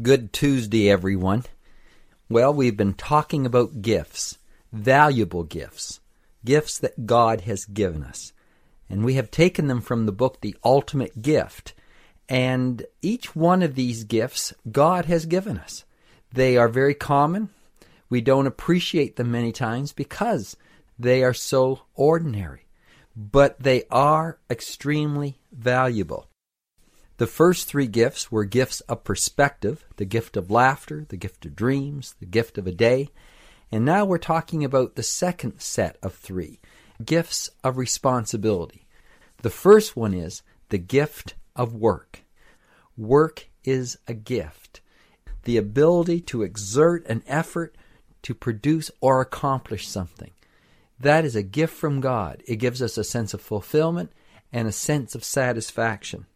Good Tuesday, everyone. Well, we've been talking about gifts, valuable gifts, gifts that God has given us. And we have taken them from the book The Ultimate Gift. And each one of these gifts God has given us. They are very common. We don't appreciate them many times because they are so ordinary. But they are extremely valuable. The first three gifts were gifts of perspective the gift of laughter, the gift of dreams, the gift of a day. And now we're talking about the second set of three gifts of responsibility. The first one is the gift of work. Work is a gift. The ability to exert an effort to produce or accomplish something. That is a gift from God. It gives us a sense of fulfillment and a sense of satisfaction.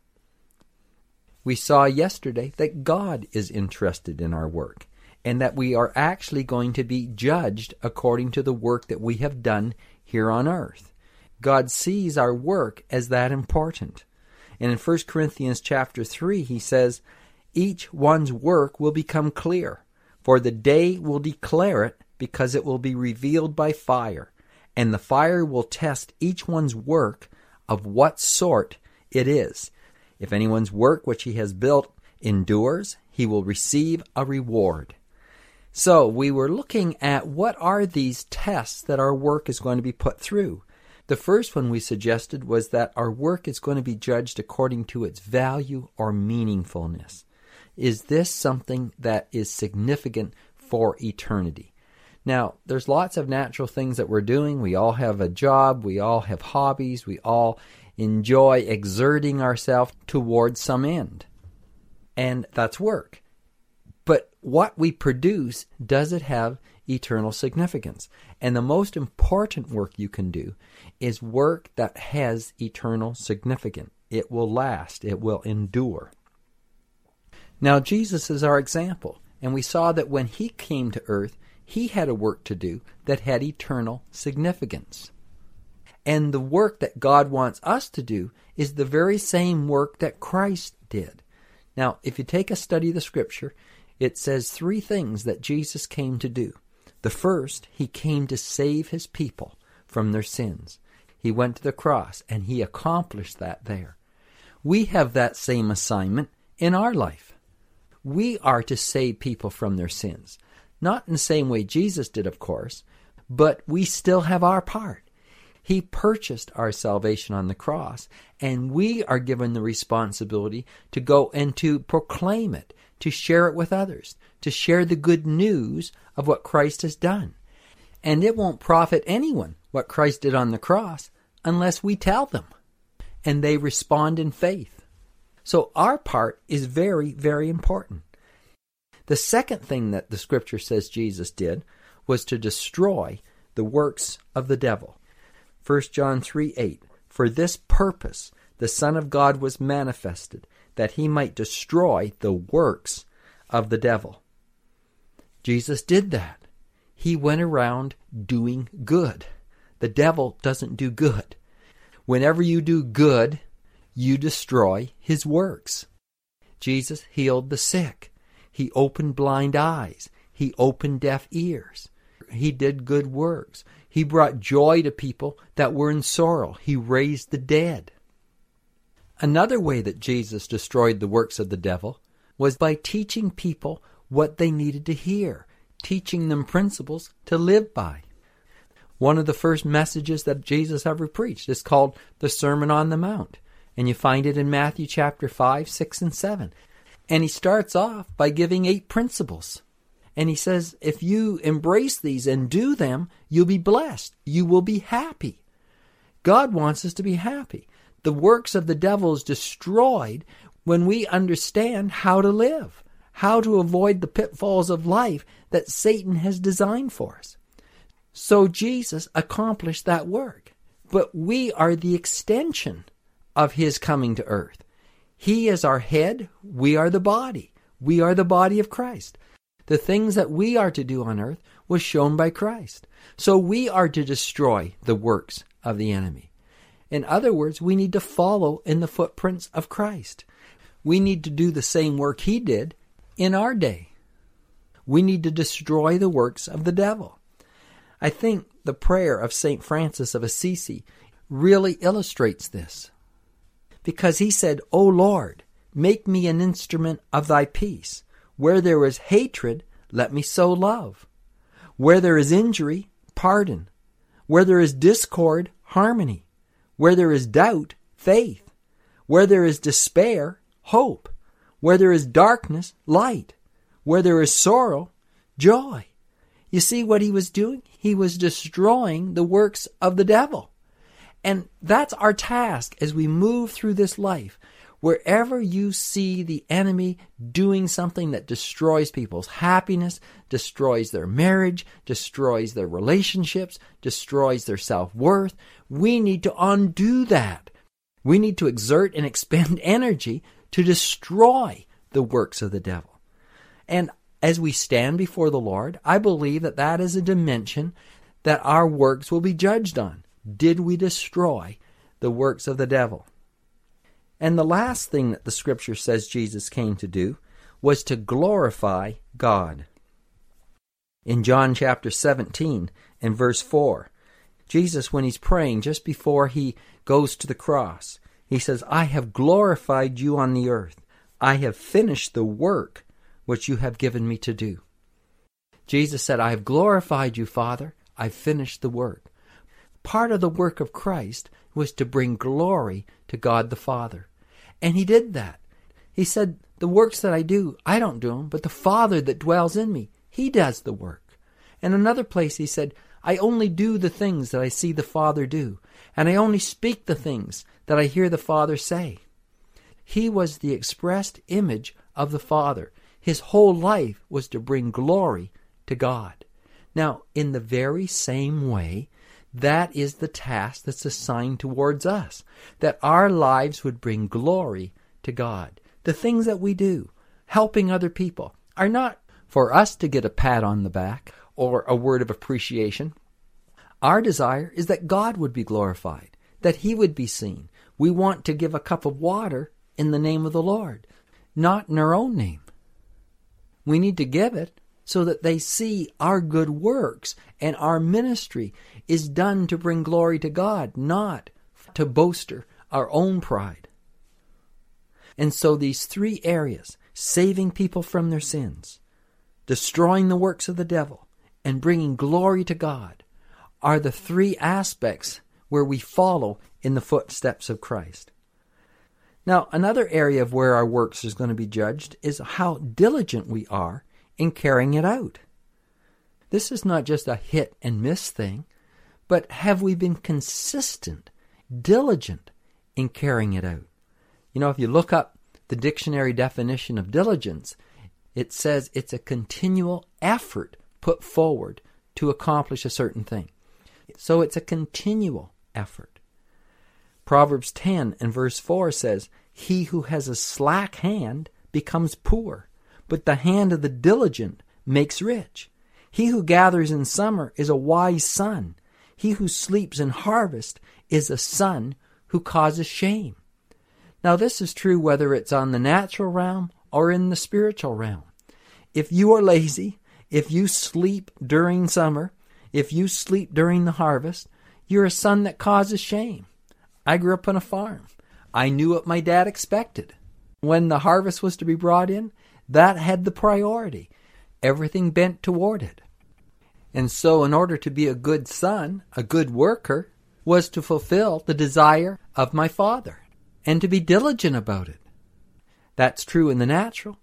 We saw yesterday that God is interested in our work and that we are actually going to be judged according to the work that we have done here on earth. God sees our work as that important. And in 1 Corinthians chapter 3 he says, each one's work will become clear, for the day will declare it because it will be revealed by fire, and the fire will test each one's work of what sort it is. If anyone's work which he has built endures, he will receive a reward. So we were looking at what are these tests that our work is going to be put through. The first one we suggested was that our work is going to be judged according to its value or meaningfulness. Is this something that is significant for eternity? Now, there's lots of natural things that we're doing. We all have a job, we all have hobbies, we all enjoy exerting ourselves towards some end. And that's work. But what we produce, does it have eternal significance? And the most important work you can do is work that has eternal significance. It will last, it will endure. Now, Jesus is our example, and we saw that when he came to earth, he had a work to do that had eternal significance. And the work that God wants us to do is the very same work that Christ did. Now, if you take a study of the scripture, it says three things that Jesus came to do. The first, he came to save his people from their sins. He went to the cross and he accomplished that there. We have that same assignment in our life. We are to save people from their sins. Not in the same way Jesus did, of course, but we still have our part. He purchased our salvation on the cross, and we are given the responsibility to go and to proclaim it, to share it with others, to share the good news of what Christ has done. And it won't profit anyone what Christ did on the cross unless we tell them and they respond in faith. So our part is very, very important. The second thing that the scripture says Jesus did was to destroy the works of the devil. 1 John 3 8. For this purpose the Son of God was manifested, that he might destroy the works of the devil. Jesus did that. He went around doing good. The devil doesn't do good. Whenever you do good, you destroy his works. Jesus healed the sick. He opened blind eyes. He opened deaf ears. He did good works. He brought joy to people that were in sorrow. He raised the dead. Another way that Jesus destroyed the works of the devil was by teaching people what they needed to hear, teaching them principles to live by. One of the first messages that Jesus ever preached is called the Sermon on the Mount, and you find it in Matthew chapter 5, 6, and 7. And he starts off by giving eight principles. And he says, if you embrace these and do them, you'll be blessed. You will be happy. God wants us to be happy. The works of the devil is destroyed when we understand how to live, how to avoid the pitfalls of life that Satan has designed for us. So Jesus accomplished that work. But we are the extension of his coming to earth. He is our head, we are the body. We are the body of Christ. The things that we are to do on earth was shown by Christ. So we are to destroy the works of the enemy. In other words, we need to follow in the footprints of Christ. We need to do the same work he did in our day. We need to destroy the works of the devil. I think the prayer of St. Francis of Assisi really illustrates this. Because he said, O Lord, make me an instrument of thy peace. Where there is hatred, let me sow love. Where there is injury, pardon. Where there is discord, harmony. Where there is doubt, faith. Where there is despair, hope. Where there is darkness, light. Where there is sorrow, joy. You see what he was doing? He was destroying the works of the devil. And that's our task as we move through this life. Wherever you see the enemy doing something that destroys people's happiness, destroys their marriage, destroys their relationships, destroys their self worth, we need to undo that. We need to exert and expend energy to destroy the works of the devil. And as we stand before the Lord, I believe that that is a dimension that our works will be judged on. Did we destroy the works of the devil? And the last thing that the scripture says Jesus came to do was to glorify God. In John chapter 17 and verse 4, Jesus, when he's praying just before he goes to the cross, he says, I have glorified you on the earth. I have finished the work which you have given me to do. Jesus said, I have glorified you, Father. I've finished the work. Part of the work of Christ was to bring glory to God the Father. And he did that. He said, The works that I do, I don't do them, but the Father that dwells in me, he does the work. In another place, he said, I only do the things that I see the Father do, and I only speak the things that I hear the Father say. He was the expressed image of the Father. His whole life was to bring glory to God. Now, in the very same way, that is the task that's assigned towards us, that our lives would bring glory to God. The things that we do, helping other people, are not for us to get a pat on the back or a word of appreciation. Our desire is that God would be glorified, that He would be seen. We want to give a cup of water in the name of the Lord, not in our own name. We need to give it so that they see our good works and our ministry is done to bring glory to God, not to bolster our own pride. And so these three areas saving people from their sins, destroying the works of the devil, and bringing glory to God are the three aspects where we follow in the footsteps of Christ. Now, another area of where our works is going to be judged is how diligent we are in carrying it out. This is not just a hit and miss thing, but have we been consistent, diligent in carrying it out? You know, if you look up the dictionary definition of diligence, it says it's a continual effort put forward to accomplish a certain thing. So it's a continual effort. Proverbs 10 and verse 4 says, He who has a slack hand becomes poor, but the hand of the diligent makes rich. He who gathers in summer is a wise son. He who sleeps in harvest is a son who causes shame. Now, this is true whether it's on the natural realm or in the spiritual realm. If you are lazy, if you sleep during summer, if you sleep during the harvest, you're a son that causes shame. I grew up on a farm. I knew what my dad expected. When the harvest was to be brought in, that had the priority. Everything bent toward it. And so, in order to be a good son, a good worker, was to fulfill the desire of my father and to be diligent about it. That's true in the natural,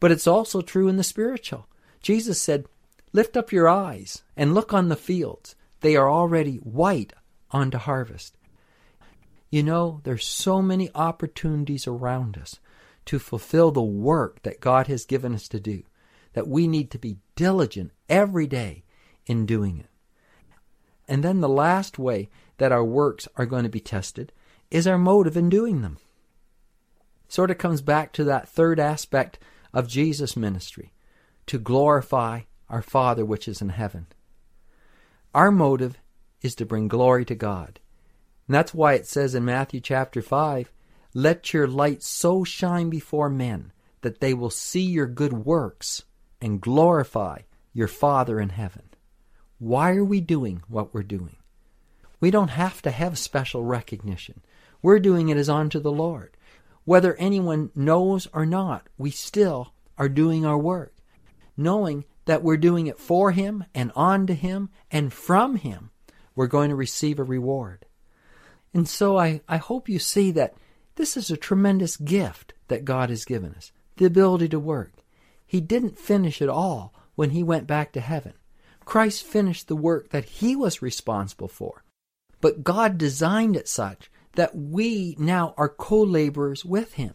but it's also true in the spiritual. Jesus said, Lift up your eyes and look on the fields. They are already white unto harvest. You know, there's so many opportunities around us to fulfill the work that God has given us to do, that we need to be diligent every day in doing it. And then the last way that our works are going to be tested is our motive in doing them. Sort of comes back to that third aspect of Jesus' ministry to glorify our Father which is in heaven. Our motive is to bring glory to God. And that's why it says in Matthew chapter 5 Let your light so shine before men that they will see your good works and glorify your Father in heaven. Why are we doing what we're doing? We don't have to have special recognition. We're doing it as unto the Lord. Whether anyone knows or not, we still are doing our work, knowing that we're doing it for Him and unto Him and from Him. We're going to receive a reward. And so I, I hope you see that this is a tremendous gift that God has given us the ability to work. He didn't finish it all when He went back to heaven. Christ finished the work that He was responsible for. But God designed it such that we now are co laborers with Him.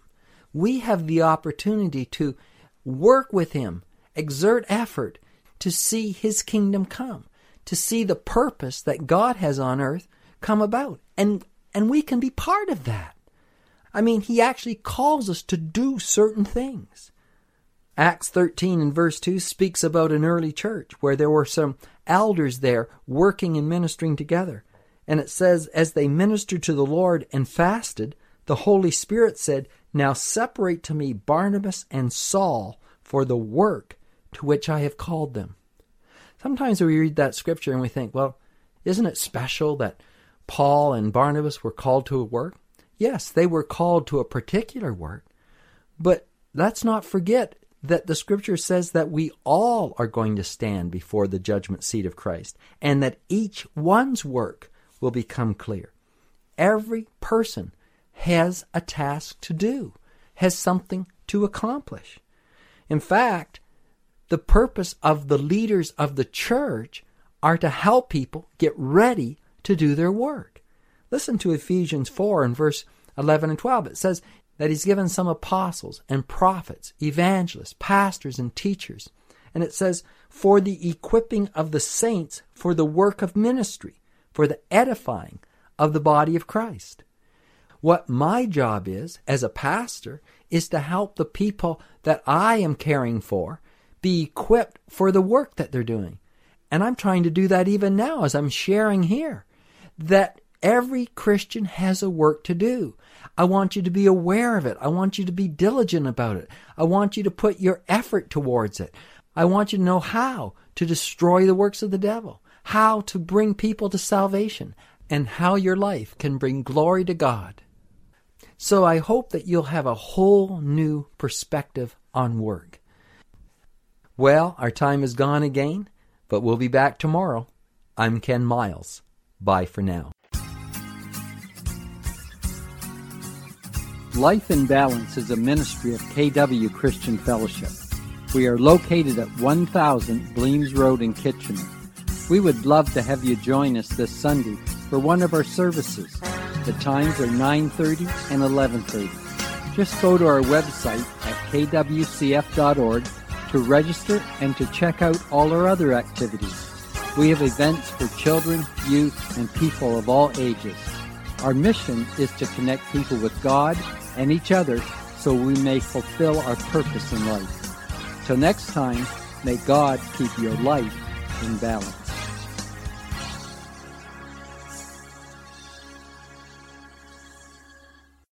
We have the opportunity to work with Him, exert effort to see His kingdom come, to see the purpose that God has on earth come about. And, and we can be part of that. I mean, He actually calls us to do certain things. Acts 13 and verse 2 speaks about an early church where there were some elders there working and ministering together. And it says, As they ministered to the Lord and fasted, the Holy Spirit said, Now separate to me Barnabas and Saul for the work to which I have called them. Sometimes we read that scripture and we think, well, isn't it special that Paul and Barnabas were called to a work? Yes, they were called to a particular work. But let's not forget that the scripture says that we all are going to stand before the judgment seat of Christ and that each one's work will become clear. Every person has a task to do, has something to accomplish. In fact, the purpose of the leaders of the church are to help people get ready to do their work. Listen to Ephesians 4 and verse 11 and 12. It says, that he's given some apostles and prophets, evangelists, pastors, and teachers. And it says, for the equipping of the saints for the work of ministry, for the edifying of the body of Christ. What my job is as a pastor is to help the people that I am caring for be equipped for the work that they're doing. And I'm trying to do that even now as I'm sharing here. That every Christian has a work to do. I want you to be aware of it. I want you to be diligent about it. I want you to put your effort towards it. I want you to know how to destroy the works of the devil, how to bring people to salvation, and how your life can bring glory to God. So I hope that you'll have a whole new perspective on work. Well, our time is gone again, but we'll be back tomorrow. I'm Ken Miles. Bye for now. Life in Balance is a ministry of KW Christian Fellowship. We are located at 1000 Bleams Road in Kitchener. We would love to have you join us this Sunday for one of our services. The times are 9:30 and 11:30. Just go to our website at kwcf.org to register and to check out all our other activities. We have events for children, youth, and people of all ages. Our mission is to connect people with God and each other so we may fulfill our purpose in life. Till next time, may God keep your life in balance.